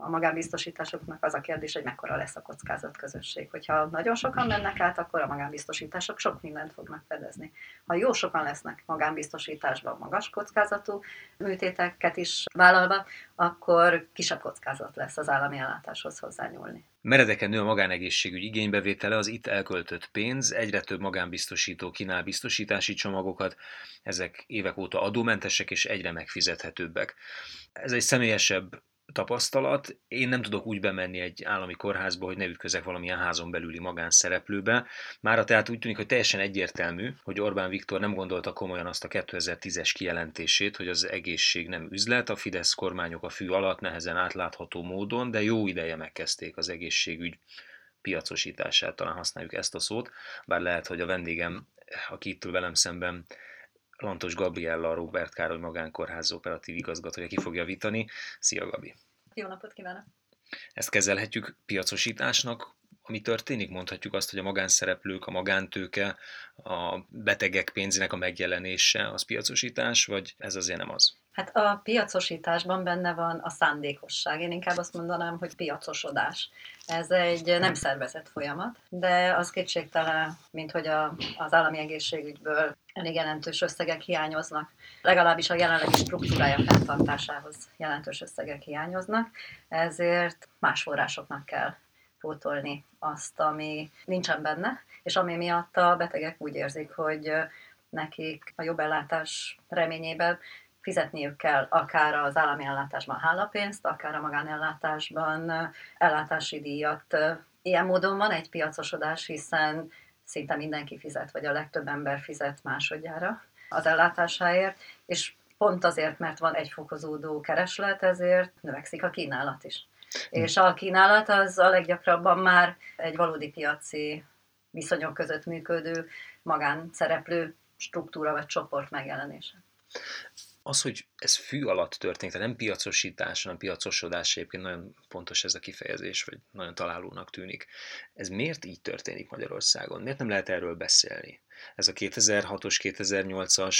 a magánbiztosításoknak az a kérdés, hogy mekkora lesz a kockázatközösség. Hogyha nagyon sokan mennek át, akkor a magánbiztosítások sok mindent fognak fedezni. Ha jó sokan lesznek magánbiztosításban magas kockázatú műtéteket is vállalva, akkor kisebb kockázat lesz az állami ellátáshoz hozzányúlni. Meredeken nő a magánegészségügy igénybevétele, az itt elköltött pénz, egyre több magánbiztosító kínál biztosítási csomagokat, ezek évek óta adómentesek és egyre megfizethetőbbek. Ez egy személyesebb tapasztalat. Én nem tudok úgy bemenni egy állami kórházba, hogy ne ütközek valamilyen házon belüli magánszereplőbe. Mára tehát úgy tűnik, hogy teljesen egyértelmű, hogy Orbán Viktor nem gondolta komolyan azt a 2010-es kijelentését, hogy az egészség nem üzlet, a Fidesz kormányok a fű alatt nehezen átlátható módon, de jó ideje megkezdték az egészségügy piacosítását, talán használjuk ezt a szót, bár lehet, hogy a vendégem, aki itt velem szemben Lantos Gabriella, Robert Károly Magánkórház operatív igazgatója ki fogja vitani. Szia Gabi! Jó napot kívánok! Ezt kezelhetjük piacosításnak, ami történik? Mondhatjuk azt, hogy a magánszereplők, a magántőke, a betegek pénzének a megjelenése az piacosítás, vagy ez azért nem az? Hát a piacosításban benne van a szándékosság. Én inkább azt mondanám, hogy piacosodás. Ez egy nem szervezett folyamat, de az kétségtelen, mint hogy a, az állami egészségügyből elég jelentős összegek hiányoznak. Legalábbis a jelenlegi struktúrája fenntartásához jelentős összegek hiányoznak, ezért más forrásoknak kell pótolni azt, ami nincsen benne, és ami miatt a betegek úgy érzik, hogy nekik a jobb ellátás reményében fizetniük kell akár az állami ellátásban hálapénzt, akár a magánellátásban ellátási díjat. Ilyen módon van egy piacosodás, hiszen szinte mindenki fizet, vagy a legtöbb ember fizet másodjára az ellátásáért, és pont azért, mert van egy fokozódó kereslet, ezért növekszik a kínálat is. És a kínálat az a leggyakrabban már egy valódi piaci viszonyok között működő magánszereplő struktúra vagy csoport megjelenése az, hogy ez fű alatt történik, tehát nem piacosítás, hanem piacosodás, egyébként nagyon pontos ez a kifejezés, vagy nagyon találónak tűnik. Ez miért így történik Magyarországon? Miért nem lehet erről beszélni? Ez a 2006-os, 2008-as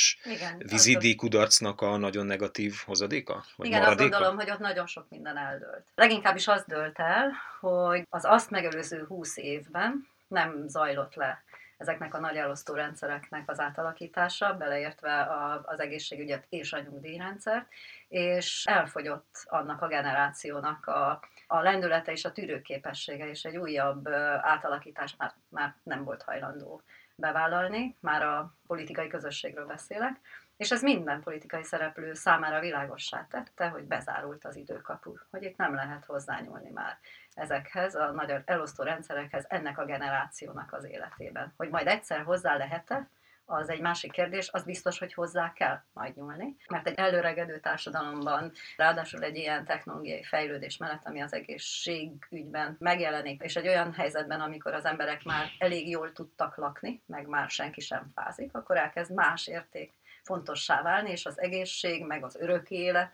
vízidíj kudarcnak a nagyon negatív hozadéka? Vagy Igen, maradéka? azt gondolom, hogy ott nagyon sok minden eldőlt. Leginkább is az dőlt el, hogy az azt megelőző 20 évben nem zajlott le ezeknek a nagy elosztó rendszereknek az átalakítása, beleértve a, az egészségügyet és a nyugdíjrendszert, és elfogyott annak a generációnak a, a lendülete és a tűrőképessége, és egy újabb átalakítás már, már nem volt hajlandó bevállalni, már a politikai közösségről beszélek, és ez minden politikai szereplő számára világossá tette, hogy bezárult az időkapu, hogy itt nem lehet hozzányúlni már ezekhez, a nagy elosztó rendszerekhez ennek a generációnak az életében. Hogy majd egyszer hozzá lehet-e, az egy másik kérdés, az biztos, hogy hozzá kell majd nyúlni, mert egy előregedő társadalomban, ráadásul egy ilyen technológiai fejlődés mellett, ami az egészségügyben megjelenik, és egy olyan helyzetben, amikor az emberek már elég jól tudtak lakni, meg már senki sem fázik, akkor elkezd más érték fontossá válni, és az egészség, meg az örök élet,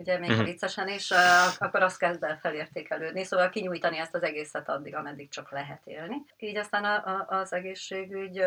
ugye még uh-huh. viccesen is, akkor azt kezd el felértékelődni, szóval kinyújtani ezt az egészet addig, ameddig csak lehet élni. Így aztán a, a, az egészségügy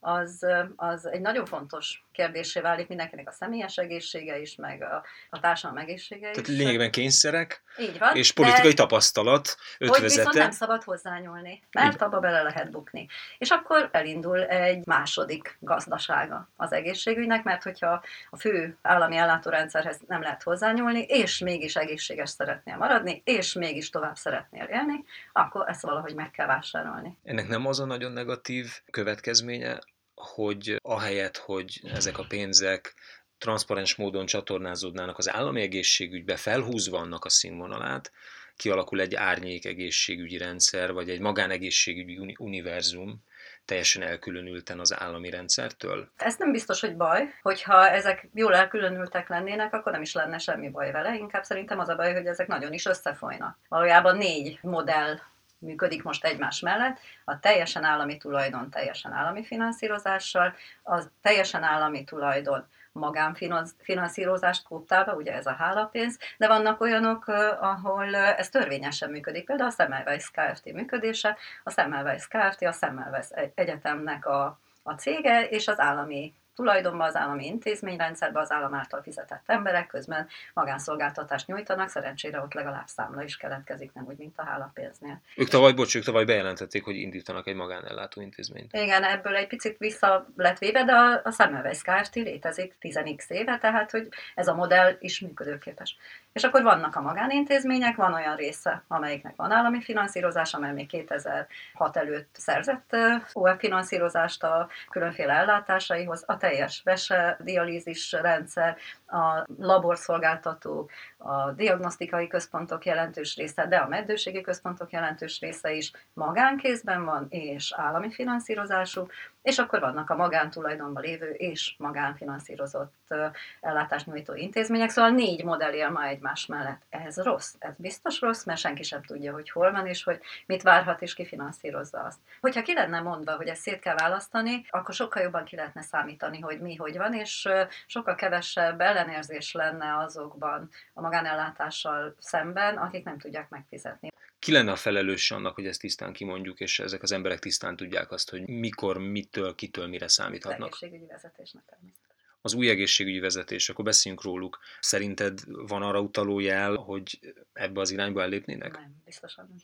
az, az egy nagyon fontos kérdésé válik mindenkinek a személyes egészsége is, meg a, a társadalom egészsége is. Tehát lényegben kényszerek, Így van, és politikai tapasztalat ötvözete. Hogy viszont nem szabad hozzányúlni, mert Így. abba bele lehet bukni. És akkor elindul egy második gazdasága az egészségügynek, mert hogyha a fő állami ellátórendszerhez nem lehet hozzányúlni, és mégis egészséges szeretnél maradni, és mégis tovább szeretnél élni, akkor ezt valahogy meg kell vásárolni. Ennek nem az a nagyon negatív következménye, hogy ahelyett, hogy ezek a pénzek transzparens módon csatornázódnának az állami egészségügybe, felhúzva annak a színvonalát, kialakul egy árnyék egészségügyi rendszer, vagy egy magánegészségügyi univerzum, teljesen elkülönülten az állami rendszertől? Ez nem biztos, hogy baj. Hogyha ezek jól elkülönültek lennének, akkor nem is lenne semmi baj vele. Inkább szerintem az a baj, hogy ezek nagyon is összefolynak. Valójában négy modell működik most egymás mellett, a teljesen állami tulajdon teljesen állami finanszírozással, a teljesen állami tulajdon magánfinanszírozást koptálva, ugye ez a hálapénz, de vannak olyanok, ahol ez törvényesen működik, például a Semmelweis Kft. működése, a Semmelweis Kft. a Semmelweis Egyetemnek a, a cége, és az állami tulajdonban, az állami intézményrendszerben, az állam által fizetett emberek közben magánszolgáltatást nyújtanak, szerencsére ott legalább számla is keletkezik, nem úgy, mint a hálapénznél. Ők tavaly, bocs, ők tavaly bejelentették, hogy indítanak egy magánellátó intézményt. Igen, ebből egy picit vissza lett véve, de a, a Semmelweis Kft. létezik 10x éve, tehát hogy ez a modell is működőképes. És akkor vannak a magánintézmények, van olyan része, amelyiknek van állami finanszírozás, amely még 2006 előtt szerzett OE finanszírozást a különféle ellátásaihoz, a teljes vese, dialízis rendszer, a laborszolgáltató, a diagnosztikai központok jelentős része, de a meddőségi központok jelentős része is magánkézben van, és állami finanszírozású, és akkor vannak a magántulajdonban lévő és magánfinanszírozott ellátást nyújtó intézmények, szóval négy modell él ma egymás mellett. Ez rossz, ez biztos rossz, mert senki sem tudja, hogy hol van, és hogy mit várhat, és ki finanszírozza azt. Hogyha ki lenne mondva, hogy ezt szét kell választani, akkor sokkal jobban ki lehetne számítani, hogy mi hogy van, és sokkal kevesebb ellenérzés lenne azokban a magánellátással szemben, akik nem tudják megfizetni. Ki lenne a felelős annak, hogy ezt tisztán kimondjuk, és ezek az emberek tisztán tudják azt, hogy mikor, mitől, kitől, mire számíthatnak? Az egészségügyi vezetésnek természetesen. Az új egészségügyi vezetés, akkor beszéljünk róluk. Szerinted van arra utaló jel, hogy ebbe az irányba ellépnének? Nem, biztosan nem.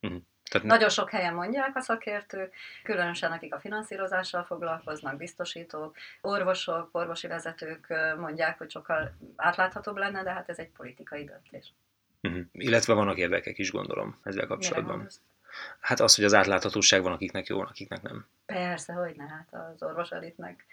Uh-huh. Tehát Nagyon sok helyen mondják a szakértők, különösen akik a finanszírozással foglalkoznak, biztosítók, orvosok, orvosi vezetők mondják, hogy sokkal átláthatóbb lenne, de hát ez egy politikai döntés. Uh-huh. Illetve vannak érdekek is, gondolom, ezzel kapcsolatban. Hát az, hogy az átláthatóság van, akiknek jó, akiknek nem. Persze, hogy ne, hát az orvoselitnek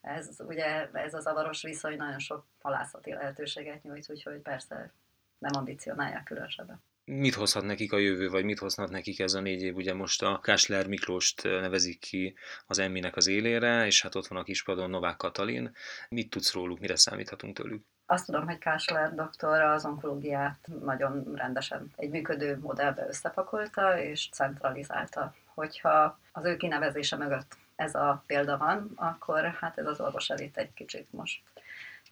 ez ugye ez a zavaros viszony nagyon sok halászati lehetőséget nyújt, úgyhogy persze nem ambicionálják különösebben mit hozhat nekik a jövő, vagy mit hozhat nekik ez a négy év? Ugye most a Kásler Miklóst nevezik ki az emminek az élére, és hát ott van a kispadon Novák Katalin. Mit tudsz róluk, mire számíthatunk tőlük? Azt tudom, hogy Kásler doktor az onkológiát nagyon rendesen egy működő modellbe összepakolta és centralizálta. Hogyha az ő kinevezése mögött ez a példa van, akkor hát ez az orvos elit egy kicsit most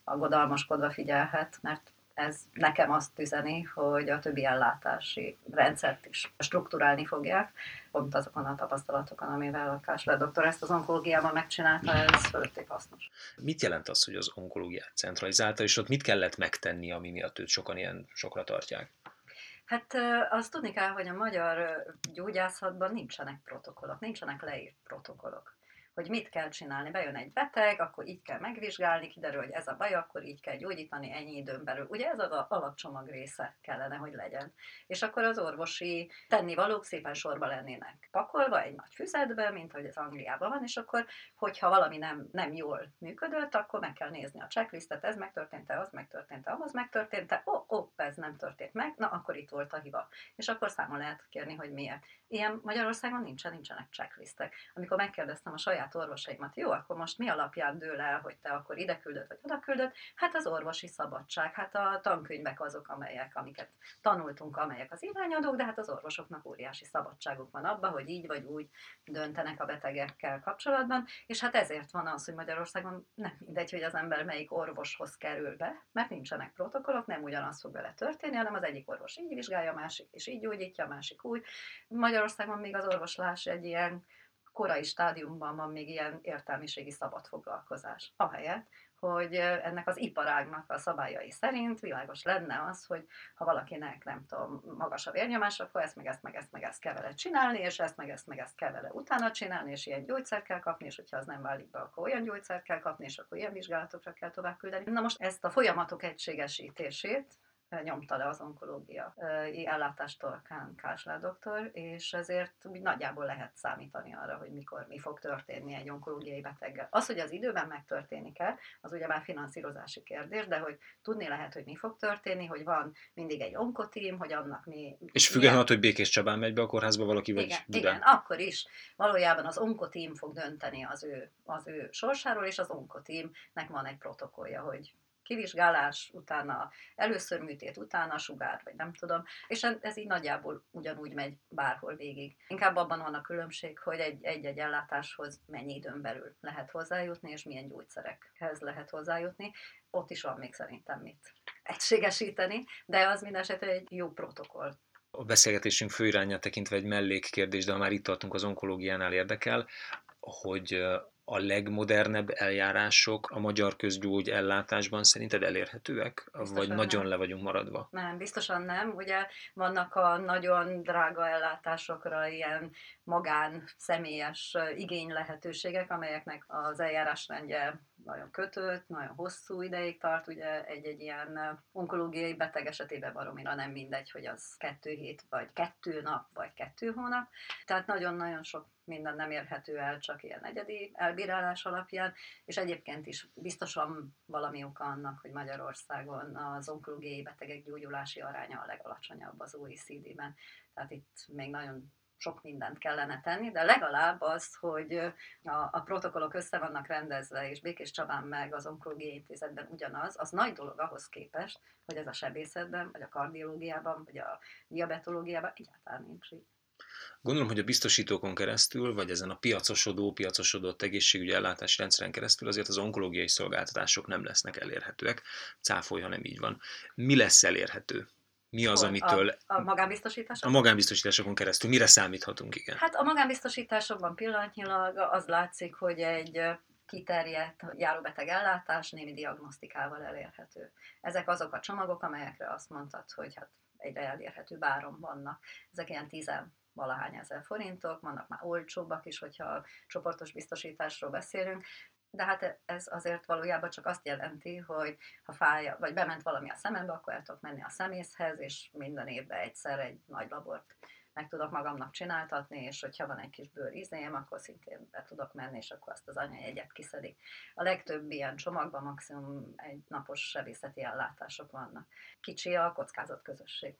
aggodalmaskodva figyelhet, mert ez nekem azt üzeni, hogy a többi ellátási rendszert is strukturálni fogják, pont azokon a tapasztalatokon, amivel a Kásler doktor ezt az onkológiában megcsinálta, ez fölötték hasznos. Mit jelent az, hogy az onkológiát centralizálta, és ott mit kellett megtenni, ami miatt őt sokan ilyen sokra tartják? Hát azt tudni kell, hogy a magyar gyógyászatban nincsenek protokollok, nincsenek leírt protokollok hogy mit kell csinálni. Bejön egy beteg, akkor így kell megvizsgálni, kiderül, hogy ez a baj, akkor így kell gyógyítani ennyi időn belül. Ugye ez az alapcsomag része kellene, hogy legyen. És akkor az orvosi tennivalók szépen sorba lennének pakolva egy nagy füzetbe, mint ahogy ez Angliában van, és akkor, hogyha valami nem, nem jól működött, akkor meg kell nézni a checklistet, ez megtörtént-e, az megtörtént-e, ahhoz megtörtént-e, ó, oh, ez nem történt meg, na akkor itt volt a hiba. És akkor számon lehet kérni, hogy miért. Ilyen Magyarországon nincsen, nincsenek checklistek. Amikor megkérdeztem a saját orvosaimat, jó, akkor most mi alapján dől el, hogy te akkor ide küldött, vagy oda küldött? Hát az orvosi szabadság, hát a tankönyvek azok, amelyek, amiket tanultunk, amelyek az irányadók, de hát az orvosoknak óriási szabadságuk van abban, hogy így vagy úgy döntenek a betegekkel kapcsolatban, és hát ezért van az, hogy Magyarországon nem mindegy, hogy az ember melyik orvoshoz kerül be, mert nincsenek protokollok, nem ugyanaz fog vele történni, hanem az egyik orvos így vizsgálja, a másik és így gyógyítja, a másik úgy. Magyar Magyarországon még az orvoslás egy ilyen korai stádiumban van még ilyen értelmiségi szabad foglalkozás. Ahelyett, hogy ennek az iparágnak a szabályai szerint világos lenne az, hogy ha valakinek, nem tudom, magas a vérnyomás, akkor ezt meg ezt meg ezt meg ezt kell vele csinálni, és ezt meg ezt meg ezt kell vele utána csinálni, és ilyen gyógyszert kell kapni, és hogyha az nem válik be, akkor olyan gyógyszert kell kapni, és akkor ilyen vizsgálatokra kell tovább küldeni. Na most ezt a folyamatok egységesítését, nyomta le az onkológia ellátástól Kán Kásler doktor, és ezért úgy nagyjából lehet számítani arra, hogy mikor mi fog történni egy onkológiai beteggel. Az, hogy az időben megtörténik-e, az ugye már finanszírozási kérdés, de hogy tudni lehet, hogy mi fog történni, hogy van mindig egy onkotím, hogy annak mi... És függetlenül attól, hogy Békés Csabán megy be a kórházba valaki, vagy igen, Budán. Igen, akkor is valójában az onkotím fog dönteni az ő, az ő sorsáról, és az onkotímnek van egy protokollja, hogy kivizsgálás, utána először műtét, utána sugár, vagy nem tudom, és ez így nagyjából ugyanúgy megy bárhol végig. Inkább abban van a különbség, hogy egy-egy ellátáshoz mennyi időn belül lehet hozzájutni, és milyen gyógyszerekhez lehet hozzájutni. Ott is van még szerintem mit egységesíteni, de az minden esetre egy jó protokoll. A beszélgetésünk főirányát tekintve egy mellékkérdés, de ha már itt tartunk az onkológiánál érdekel, hogy a legmodernebb eljárások a magyar közgyógy ellátásban szerinted elérhetőek? Biztosan vagy nem. nagyon le vagyunk maradva? Nem, biztosan nem. Ugye vannak a nagyon drága ellátásokra ilyen magán, személyes igény lehetőségek, amelyeknek az eljárásrendje nagyon kötött, nagyon hosszú ideig tart, ugye egy-egy ilyen onkológiai beteg esetében baromira nem mindegy, hogy az kettő hét, vagy kettő nap, vagy kettő hónap. Tehát nagyon-nagyon sok minden nem érhető el csak ilyen egyedi elbírálás alapján, és egyébként is biztosan valami oka annak, hogy Magyarországon az onkológiai betegek gyógyulási aránya a legalacsonyabb az OECD-ben. Tehát itt még nagyon sok mindent kellene tenni, de legalább az, hogy a, a protokollok össze vannak rendezve, és Békés Csabán meg az onkológiai intézetben ugyanaz, az nagy dolog ahhoz képest, hogy ez a sebészetben, vagy a kardiológiában, vagy a diabetológiában egyáltalán nincs. Gondolom, hogy a biztosítókon keresztül, vagy ezen a piacosodó, piacosodott egészségügyi ellátási rendszeren keresztül azért az onkológiai szolgáltatások nem lesznek elérhetőek. Cáfolj, ha nem így van. Mi lesz elérhető? Mi az, amitől... A, a magánbiztosításokon? A magánbiztosításokon keresztül. Mire számíthatunk, igen? Hát a magánbiztosításokban pillanatnyilag az látszik, hogy egy kiterjedt járóbeteg ellátás némi diagnosztikával elérhető. Ezek azok a csomagok, amelyekre azt mondtad, hogy hát egyre elérhető báron vannak. Ezek ilyen tizen valahány ezer forintok, vannak már olcsóbbak is, hogyha csoportos biztosításról beszélünk, de hát ez azért valójában csak azt jelenti, hogy ha fáj, vagy bement valami a szemembe, akkor el tudok menni a szemészhez, és minden évben egyszer egy nagy labort meg tudok magamnak csináltatni, és hogyha van egy kis bőrizém, akkor szintén be tudok menni, és akkor azt az anyajegyet kiszedik. A legtöbb ilyen csomagban maximum egy napos sebészeti ellátások vannak. Kicsi a kockázat közösség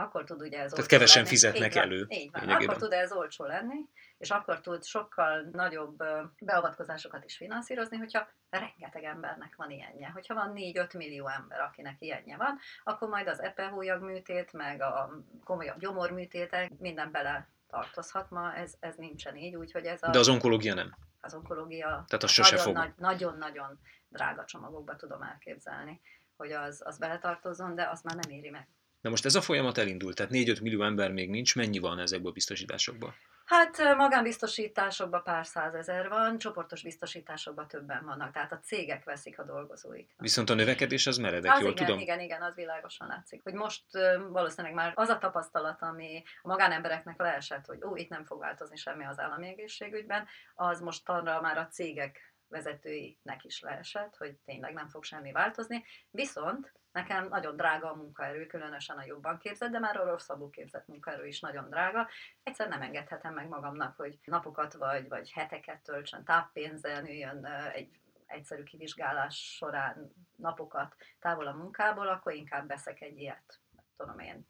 akkor tud ugye ez Tehát kevesen lenni. fizetnek így elő. Van, így van. Akkor tud ez olcsó lenni, és akkor tud sokkal nagyobb beavatkozásokat is finanszírozni, hogyha rengeteg embernek van ilyenje. Hogyha van 4-5 millió ember, akinek ilyenje van, akkor majd az epehólyag műtét, meg a komolyabb gyomorműtétek, minden bele tartozhat ma, ez, ez nincsen így, úgyhogy ez a... De az onkológia nem? Az onkológia Tehát az nagyon, fog. Nagy, nagyon-nagyon drága csomagokba tudom elképzelni, hogy az, az beletartozzon, de azt már nem éri meg. De most ez a folyamat elindult, tehát 4-5 millió ember még nincs, mennyi van ezekből a biztosításokból? Hát magánbiztosításokban pár százezer van, csoportos biztosításokban többen vannak, tehát a cégek veszik a dolgozóik. Viszont a növekedés az meredek, az jól igen, tudom? Igen, igen, az világosan látszik. Hogy most valószínűleg már az a tapasztalat, ami a magánembereknek leesett, hogy ó, itt nem fog változni semmi az állami egészségügyben, az most arra már a cégek vezetőinek is leesett, hogy tényleg nem fog semmi változni. Viszont Nekem nagyon drága a munkaerő, különösen a jobban képzett, de már a rosszabbul képzett munkaerő is nagyon drága. Egyszer nem engedhetem meg magamnak, hogy napokat vagy, vagy heteket töltsön táppénzen, üljön egy egyszerű kivizsgálás során napokat távol a munkából, akkor inkább veszek egy ilyet, tudom én,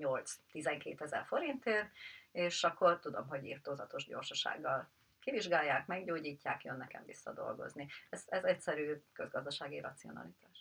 8-12 ezer forintért, és akkor tudom, hogy írtózatos gyorsasággal kivizsgálják, meggyógyítják, jön nekem vissza dolgozni. Ez, ez egyszerű közgazdasági racionalitás.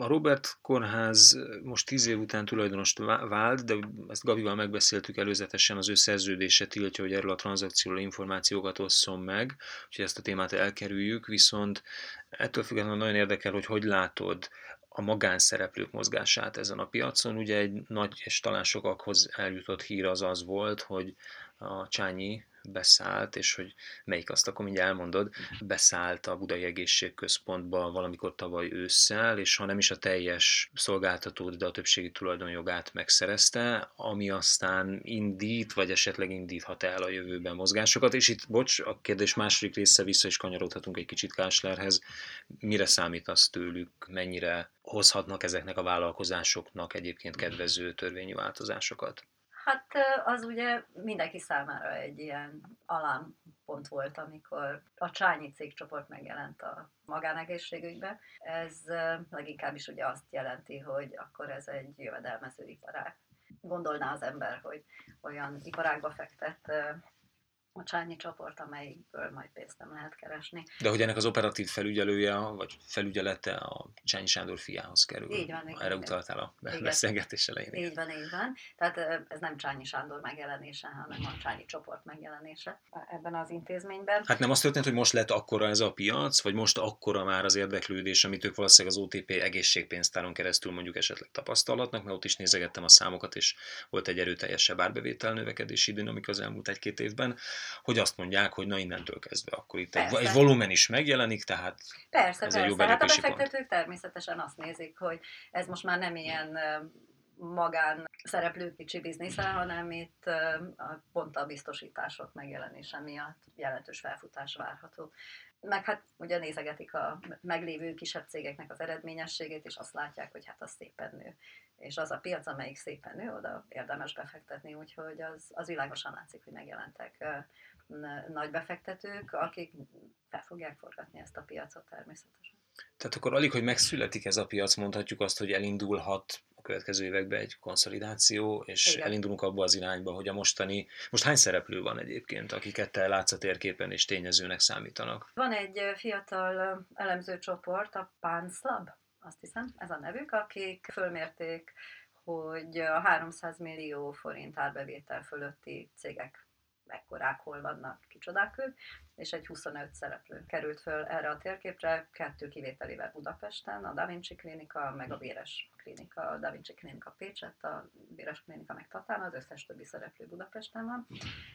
A Robert Kórház most tíz év után tulajdonost vált, de ezt Gavival megbeszéltük előzetesen, az ő szerződése tiltja, hogy erről a tranzakcióról információkat osszon meg, úgyhogy ezt a témát elkerüljük, viszont ettől függetlenül nagyon érdekel, hogy hogy látod a magánszereplők mozgását ezen a piacon. Ugye egy nagy és talán sokakhoz eljutott hír az az volt, hogy a Csányi beszállt, és hogy melyik azt akkor mindjárt elmondod, beszállt a Budai Egészségközpontba valamikor tavaly ősszel, és ha nem is a teljes szolgáltatót, de a többségi tulajdonjogát megszerezte, ami aztán indít, vagy esetleg indíthat el a jövőben mozgásokat, és itt, bocs, a kérdés második része vissza is kanyarodhatunk egy kicsit Káslerhez, mire számítasz tőlük, mennyire hozhatnak ezeknek a vállalkozásoknak egyébként kedvező törvényi változásokat? Hát az ugye mindenki számára egy ilyen alámpont volt, amikor a Csányi cégcsoport megjelent a magánegészségügybe. Ez leginkább is ugye azt jelenti, hogy akkor ez egy jövedelmező iparág. Gondolná az ember, hogy olyan iparágba fektet a Csányi csoport, amelyikből majd pénzt nem lehet keresni. De hogy ennek az operatív felügyelője, vagy felügyelete a Csányi Sándor fiához kerül. Így van, igen. Erre utaltál a igen. beszélgetés elején. Így van, így van. Tehát ez nem Csányi Sándor megjelenése, hanem a Csányi csoport megjelenése ebben az intézményben. Hát nem azt történt, hogy most lett akkora ez a piac, vagy most akkora már az érdeklődés, amit ők valószínűleg az OTP egészségpénztáron keresztül mondjuk esetleg tapasztalhatnak, mert ott is nézegettem a számokat, és volt egy erőteljesebb árbevétel növekedési dinamika az elmúlt egy-két évben hogy azt mondják, hogy na innentől kezdve akkor itt Persze. egy volumen is megjelenik, tehát Persze, Ez egy jó persze. Hát a belépési pont. befektetők természetesen azt nézik, hogy ez most már nem ilyen magán szereplő kicsi biznisze, hanem itt a- pont a biztosítások megjelenése miatt jelentős felfutás várható. Meg hát ugye nézegetik a meglévő kisebb cégeknek az eredményességét, és azt látják, hogy hát az szépen nő. És az a piac, amelyik szépen nő, oda érdemes befektetni, úgyhogy az, az világosan látszik, hogy megjelentek nagy befektetők, akik fel fogják forgatni ezt a piacot természetesen. Tehát akkor alig, hogy megszületik ez a piac, mondhatjuk azt, hogy elindulhat a következő években egy konszolidáció, és Igen. Elindulunk abba az irányba, hogy a mostani, most hány szereplő van egyébként, akiket te látsz a térképen és tényezőnek számítanak? Van egy fiatal elemzőcsoport, a Pánszlab, azt hiszem, ez a nevük, akik fölmérték, hogy a 300 millió forint árbevétel fölötti cégek mekkorák, hol vannak, kicsodák ők, és egy 25 szereplő került föl erre a térképre, kettő kivételével Budapesten, a Da Vinci Klinika, meg a Véres Klinika, a Da Vinci Klinika Pécsett, a Véres Klinika meg Tatán, az összes többi szereplő Budapesten van.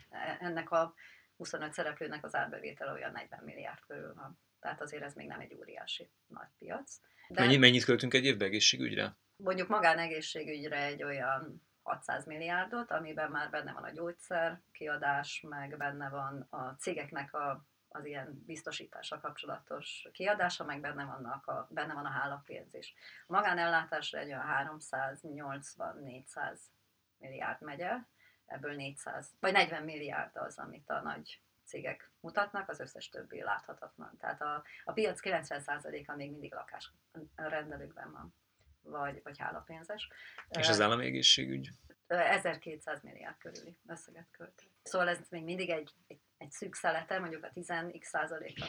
E- Ennek a 25 szereplőnek az árbevétele olyan 40 milliárd körül van. Tehát azért ez még nem egy óriási nagy piac. De... Mennyi, mennyit költünk egy évbe egészségügyre? mondjuk magánegészségügyre egy olyan 600 milliárdot, amiben már benne van a gyógyszer kiadás, meg benne van a cégeknek a, az ilyen biztosítása kapcsolatos kiadása, meg benne, vannak a, benne van a hálapénz is. A magánellátásra egy olyan 380-400 milliárd megy el, ebből 400, vagy 40 milliárd az, amit a nagy cégek mutatnak, az összes többi láthatatlan. Tehát a, a piac 90%-a még mindig lakás rendelőkben van, vagy, vagy hálapénzes. És az állami egészségügy? 1200 milliárd körüli összeget költ. Szóval ez még mindig egy, egy, egy szűk szelete, mondjuk a 10x százaléka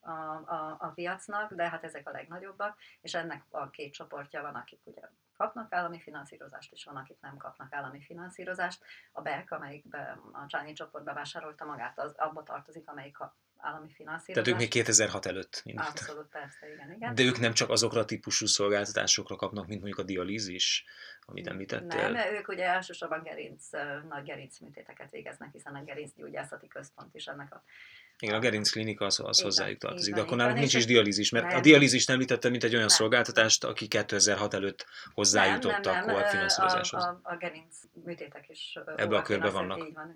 a, a, a piacnak, de hát ezek a legnagyobbak, és ennek a két csoportja van, akik ugye kapnak állami finanszírozást, és van, akik nem kapnak állami finanszírozást. A BERK, amelyikbe a Csányi csoport bevásárolta magát, az abba tartozik, amelyik kap állami finanszírozást. Tehát ők még 2006 előtt indultak. Abszolút, persze, igen, igen. De ők nem csak azokra a típusú szolgáltatásokra kapnak, mint mondjuk a dialízis, amit említettél. Nem, ők ugye elsősorban gerinc, nagy gerincműtéteket végeznek, hiszen a gerincgyógyászati központ is ennek a Igen, a gerinc klinika az, az van, hozzájuk tartozik, van, de akkor náluk nincs is dialízis, mert a nem. dialízist említettem, mint egy olyan Nem. szolgáltatást, aki 2006 előtt hozzájutottak nem, a nem, finanszírozáshoz. A, a, a gerinc műtétek is Ebbe a körbe vannak. Így van.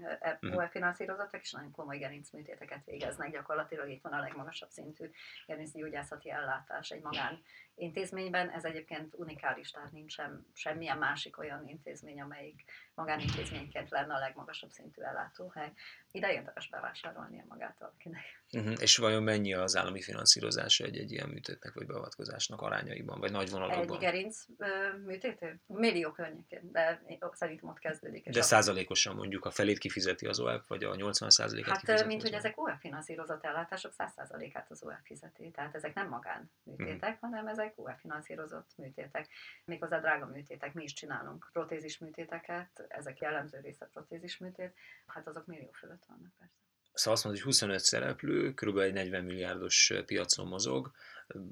OL finanszírozottak, és nagyon komoly gerinc műtéteket végeznek. Gyakorlatilag itt van a legmagasabb szintű gerincgyógyászati ellátás egy magán intézményben. Ez egyébként unikális, tehát nincsen semmilyen másik olyan intézmény, amelyik magánintézményként lenne a legmagasabb szintű ellátóhely. Ide érdemes bevásárolnia magát valakinek. Uh-huh. És vajon mennyi az állami finanszírozása egy-egy ilyen műtétnek vagy beavatkozásnak arányaiban, vagy nagy Egy vonalakban? gerinc ö, műtétő? Millió környékén, de szerintem ott kezdődik. De százalékosan mondjuk a felét kifizeti az OEP, vagy a 80 százalékát Hát, kifizeti mint hogy OEP? ezek OEF finanszírozott ellátások 100%-át az OEF fizeti. Tehát ezek nem magán műtétek, Mhm. hanem ezek OEF finanszírozott műtétek. Méghozzá drága műtétek. Mi is csinálunk protézis műtéteket, ezek jellemző része protézis műtét, hát azok millió fölött vannak persze. Szóval azt mondod, hogy 25 szereplő, kb. egy 40 milliárdos piacon mozog.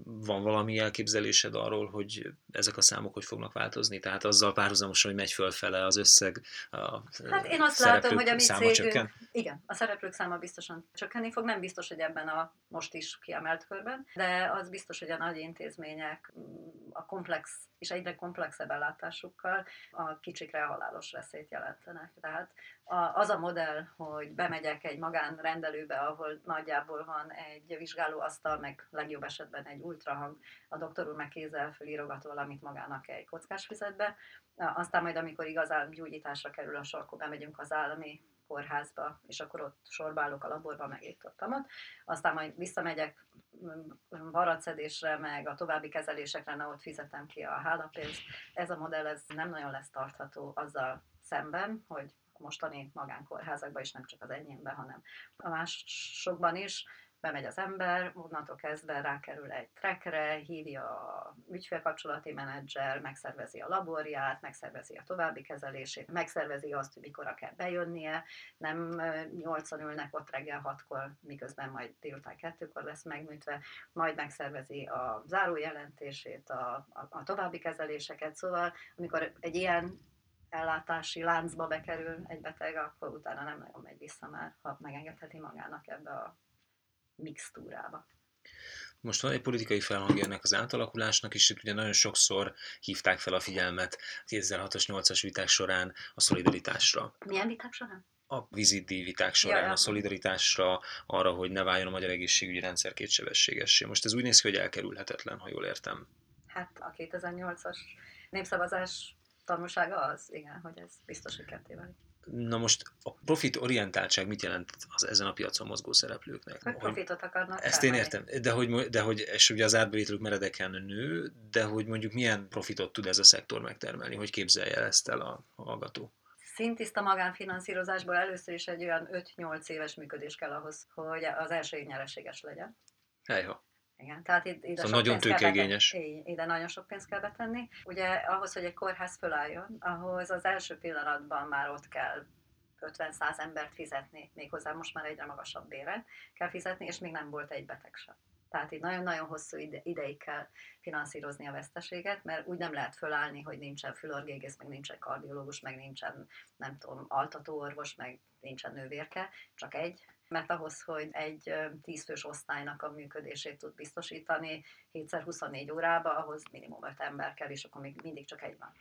Van valami elképzelésed arról, hogy ezek a számok hogy fognak változni? Tehát azzal párhuzamosan, hogy megy fölfele az összeg, a Hát én azt látom, hogy a mi száma cégünk, csökken? igen, a szereplők száma biztosan csökkenni fog, nem biztos, hogy ebben a most is kiemelt körben, de az biztos, hogy a nagy intézmények a komplex és egyre komplexebb ellátásukkal a kicsikre halálos veszélyt jelentenek. Tehát az a modell, hogy bemegyek egy magánrendelőbe, ahol nagyjából van egy vizsgálóasztal, meg legjobb esetben egy ultrahang, a doktor úr meg kézzel fölírogat valamit magának egy kockás füzetbe, aztán majd, amikor igazán gyógyításra kerül a sor, akkor bemegyünk az állami kórházba, és akkor ott sorba állok a laborba, meg itt ott. Aztán majd visszamegyek mm, varacedésre, meg a további kezelésekre, na ott fizetem ki a hálapénzt. Ez a modell ez nem nagyon lesz tartható azzal szemben, hogy mostani magánkórházakban, és nem csak az enyémben, hanem a másokban is, bemegy az ember, onnantól kezdve rákerül egy trackre, hívja a ügyfélkapcsolati menedzser, megszervezi a laborját, megszervezi a további kezelését, megszervezi azt, hogy mikor kell bejönnie, nem nyolcan ülnek ott reggel hatkor, miközben majd délután kettőkor lesz megműtve, majd megszervezi a zárójelentését, a, a, a további kezeléseket, szóval amikor egy ilyen ellátási láncba bekerül egy beteg, akkor utána nem nagyon megy vissza már, ha megengedheti magának ebbe a mixtúrába. Most van egy politikai felhangja ennek az átalakulásnak, és itt ugye nagyon sokszor hívták fel a figyelmet 2006-as, 8-as viták során a szolidaritásra. Milyen viták során? a vizitdíj viták során, ja, a szolidaritásra, arra, hogy ne váljon a magyar egészségügyi rendszer kétsebességessé. Most ez úgy néz ki, hogy elkerülhetetlen, ha jól értem. Hát a 2008-as népszavazás tanulsága az, igen, hogy ez biztos, hogy ketté válik. Na most a profit orientáltság mit jelent az ezen a piacon mozgó szereplőknek? Hogy profitot akarnak. Ezt én értem, de hogy, de hogy és ugye az árbevételük meredeken nő, de hogy mondjuk milyen profitot tud ez a szektor megtermelni, hogy képzelje ezt el a, hallgató? szintiszta magánfinanszírozásból először is egy olyan 5-8 éves működés kell ahhoz, hogy az első nyereséges legyen. Helyha. Igen, tehát ide, ide szóval nagyon tőkeigényes. Ide nagyon sok pénzt kell betenni. Ugye ahhoz, hogy egy kórház fölálljon, ahhoz az első pillanatban már ott kell 50-100 embert fizetni, méghozzá most már egyre magasabb béren kell fizetni, és még nem volt egy beteg sem. Tehát itt nagyon-nagyon hosszú ide, ideig kell finanszírozni a veszteséget, mert úgy nem lehet fölállni, hogy nincsen fülorgégész, meg nincsen kardiológus, meg nincsen, nem tudom, altatóorvos, meg nincsen nővérke, csak egy, mert ahhoz, hogy egy tízfős osztálynak a működését tud biztosítani 7x24 órába, ahhoz minimum 5 ember kell, és akkor még mindig csak egy van.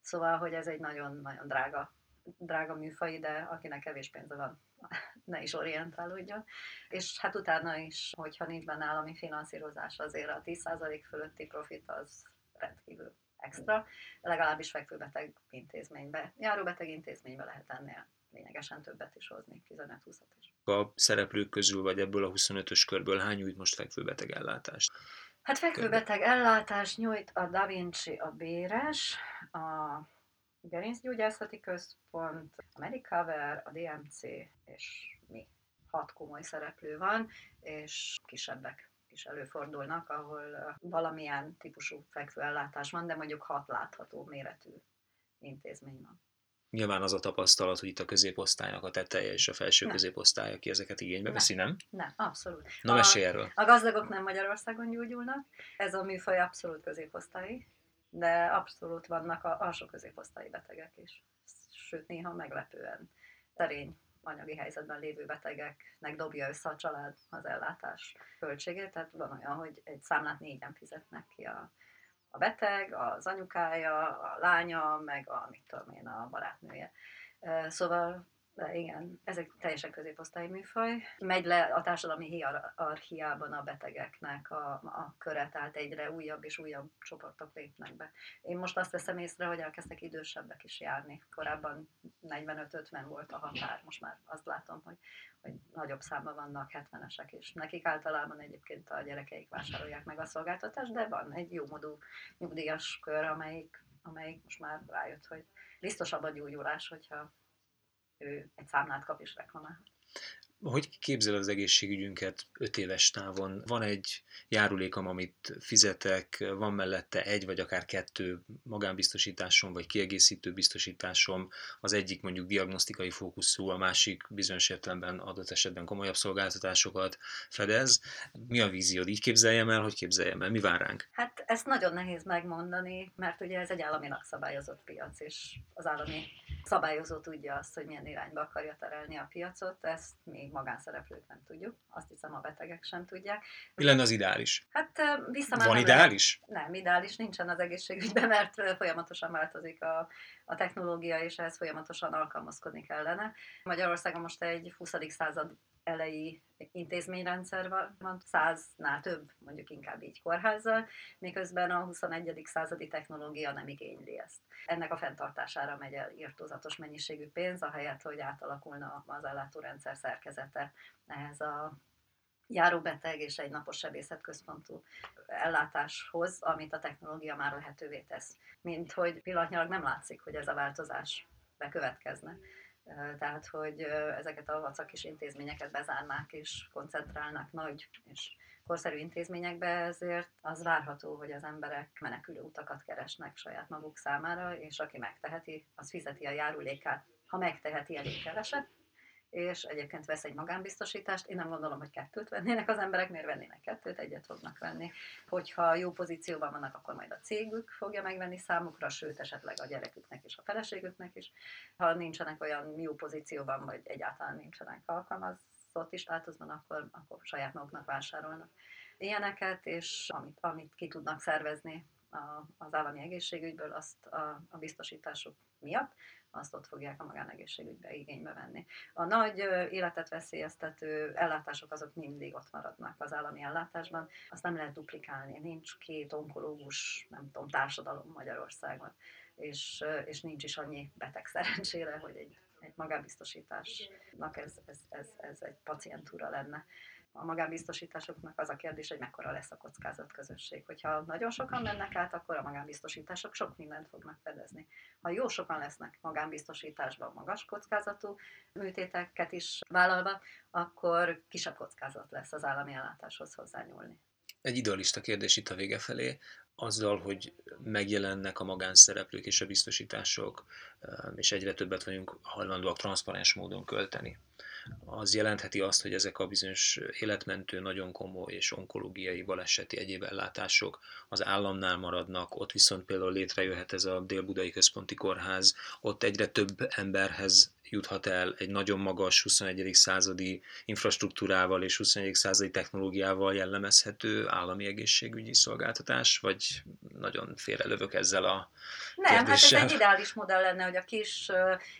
Szóval, hogy ez egy nagyon-nagyon drága, drága műfaj, de akinek kevés pénze van, ne is orientálódjon. És hát utána is, hogyha nincs benne állami finanszírozás, azért a 10% fölötti profit az rendkívül extra, legalábbis fekvőbeteg intézménybe. Járóbeteg intézménybe lehet ennél lényegesen többet is hozni, 15-20 is. A szereplők közül, vagy ebből a 25-ös körből hány nyújt most fekvőbeteg ellátást? Hát fekvőbeteg ellátást nyújt a Da Vinci, a Béres, a Gerincgyógyászati Központ, a Medicover, a DMC és mi. Hat komoly szereplő van, és kisebbek is előfordulnak, ahol valamilyen típusú fekvőellátás van, de mondjuk hat látható méretű intézmény van. Nyilván az a tapasztalat, hogy itt a középosztálynak a teteje és a felső nem. középosztály, aki ezeket igénybe veszi, nem? Nem, abszolút. Na, mesélj erről. A gazdagok nem Magyarországon gyógyulnak, ez a műfaj abszolút középosztályi, de abszolút vannak a alsó középosztályi betegek is. Sőt, néha meglepően terény anyagi helyzetben lévő betegeknek dobja össze a család az ellátás költségét, tehát van olyan, hogy egy számlát négyen fizetnek ki a, a beteg, az anyukája, a lánya, meg a, mit tudom én, a barátnője. Szóval de igen, ez egy teljesen középosztályi műfaj. Megy le a társadalmi hierarchiában a betegeknek a, a köre, tehát egyre újabb és újabb csoportok lépnek be. Én most azt veszem észre, hogy elkezdtek idősebbek is járni. Korábban 45-50 volt a határ, most már azt látom, hogy, hogy nagyobb számban vannak 70-esek is. Nekik általában egyébként a gyerekeik vásárolják meg a szolgáltatást, de van egy jó modú nyugdíjas kör, amelyik, amelyik most már rájött, hogy biztosabb a gyógyulás, hogyha ő egy számlát kap és reklamál. Hogy képzeled az egészségügyünket öt éves távon? Van egy járulékom, amit fizetek, van mellette egy vagy akár kettő magánbiztosításom, vagy kiegészítő biztosításom, az egyik mondjuk diagnosztikai fókuszú, a másik bizonyos értelemben adott esetben komolyabb szolgáltatásokat fedez. Mi a víziód? Így képzeljem el, hogy képzeljem el? Mi vár ránk? Hát ezt nagyon nehéz megmondani, mert ugye ez egy államinak szabályozott piac, és az állami szabályozó tudja azt, hogy milyen irányba akarja terelni a piacot, ezt mi magánszereplők nem tudjuk, azt hiszem a betegek sem tudják. Mi lenne az ideális? Hát vissza Van ideális? Lehet. Nem, ideális nincsen az egészségügyben, mert folyamatosan változik a, a technológia, és ehhez folyamatosan alkalmazkodni kellene. Magyarországon most egy 20. század elejé intézményrendszer van, száznál több, mondjuk inkább így kórházzal, miközben a 21. századi technológia nem igényli ezt. Ennek a fenntartására megy el írtózatos mennyiségű pénz, ahelyett, hogy átalakulna az ellátórendszer szerkezete ehhez a járóbeteg és egy napos sebészetközpontú ellátáshoz, amit a technológia már lehetővé tesz. Mint hogy pillanatnyilag nem látszik, hogy ez a változás bekövetkezne tehát hogy ezeket a vacak intézményeket bezárnák és koncentrálnak nagy és korszerű intézményekbe, ezért az várható, hogy az emberek menekülő utakat keresnek saját maguk számára, és aki megteheti, az fizeti a járulékát, ha megteheti elég keveset, és egyébként vesz egy magánbiztosítást. Én nem gondolom, hogy kettőt vennének az emberek, miért vennének kettőt, egyet fognak venni. Hogyha jó pozícióban vannak, akkor majd a cégük fogja megvenni számukra, sőt esetleg a gyereküknek és a feleségüknek is. Ha nincsenek olyan jó pozícióban, vagy egyáltalán nincsenek alkalmazott is státuszban, akkor, akkor saját maguknak vásárolnak ilyeneket, és amit, amit ki tudnak szervezni a, az állami egészségügyből, azt a, a biztosítások miatt, azt ott fogják a magánegészségügybe igénybe venni. A nagy életet veszélyeztető ellátások azok mindig ott maradnak az állami ellátásban, azt nem lehet duplikálni, nincs két onkológus, nem tudom, társadalom Magyarországon, és, és nincs is annyi beteg szerencsére, hogy egy, egy magánbiztosításnak ez, ez, ez, ez egy pacientúra lenne a magánbiztosításoknak az a kérdés, hogy mekkora lesz a kockázatközösség. Hogyha nagyon sokan mennek át, akkor a magánbiztosítások sok mindent fognak fedezni. Ha jó sokan lesznek magánbiztosításban magas kockázatú műtéteket is vállalva, akkor kisebb kockázat lesz az állami ellátáshoz hozzányúlni. Egy idealista kérdés itt a vége felé azzal, hogy megjelennek a magánszereplők és a biztosítások, és egyre többet vagyunk hajlandóak transzparens módon költeni az jelentheti azt, hogy ezek a bizonyos életmentő, nagyon komoly és onkológiai baleseti egyéb ellátások az államnál maradnak, ott viszont például létrejöhet ez a Dél-Budai Központi Kórház, ott egyre több emberhez juthat el egy nagyon magas 21. századi infrastruktúrával és 21. századi technológiával jellemezhető állami egészségügyi szolgáltatás, vagy nagyon félrelövök ezzel a Nem, kérdéssel. hát ez egy ideális modell lenne, hogy a kis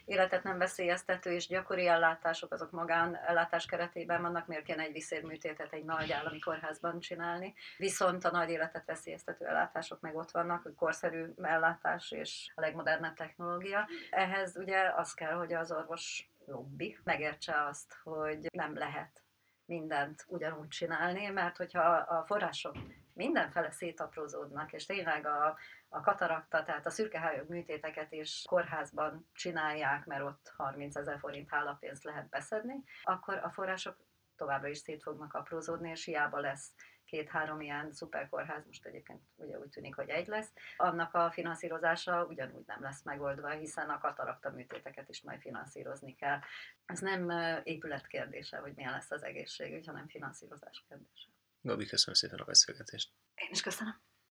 életet nem veszélyeztető és gyakori ellátások azok magánellátás keretében vannak, miért kéne egy viszérműtétet egy nagy állami kórházban csinálni, viszont a nagy életet veszélyeztető ellátások meg ott vannak, hogy korszerű ellátás és a legmodernebb technológia. Ehhez ugye az kell, hogy az orvos lobby megértse azt, hogy nem lehet mindent ugyanúgy csinálni, mert hogyha a források mindenfele szétaprózódnak, és tényleg a, a katarakta, tehát a szürkehályog műtéteket is kórházban csinálják, mert ott 30 ezer forint hálapénzt lehet beszedni, akkor a források továbbra is szét fognak aprózódni, és hiába lesz két-három ilyen szuperkórház, most egyébként ugye úgy tűnik, hogy egy lesz, annak a finanszírozása ugyanúgy nem lesz megoldva, hiszen a katarakta műtéteket is majd finanszírozni kell. Ez nem épület kérdése, hogy milyen lesz az egészségügy, hanem finanszírozás kérdése. Gabi, köszönöm szépen a beszélgetést. Én is köszönöm.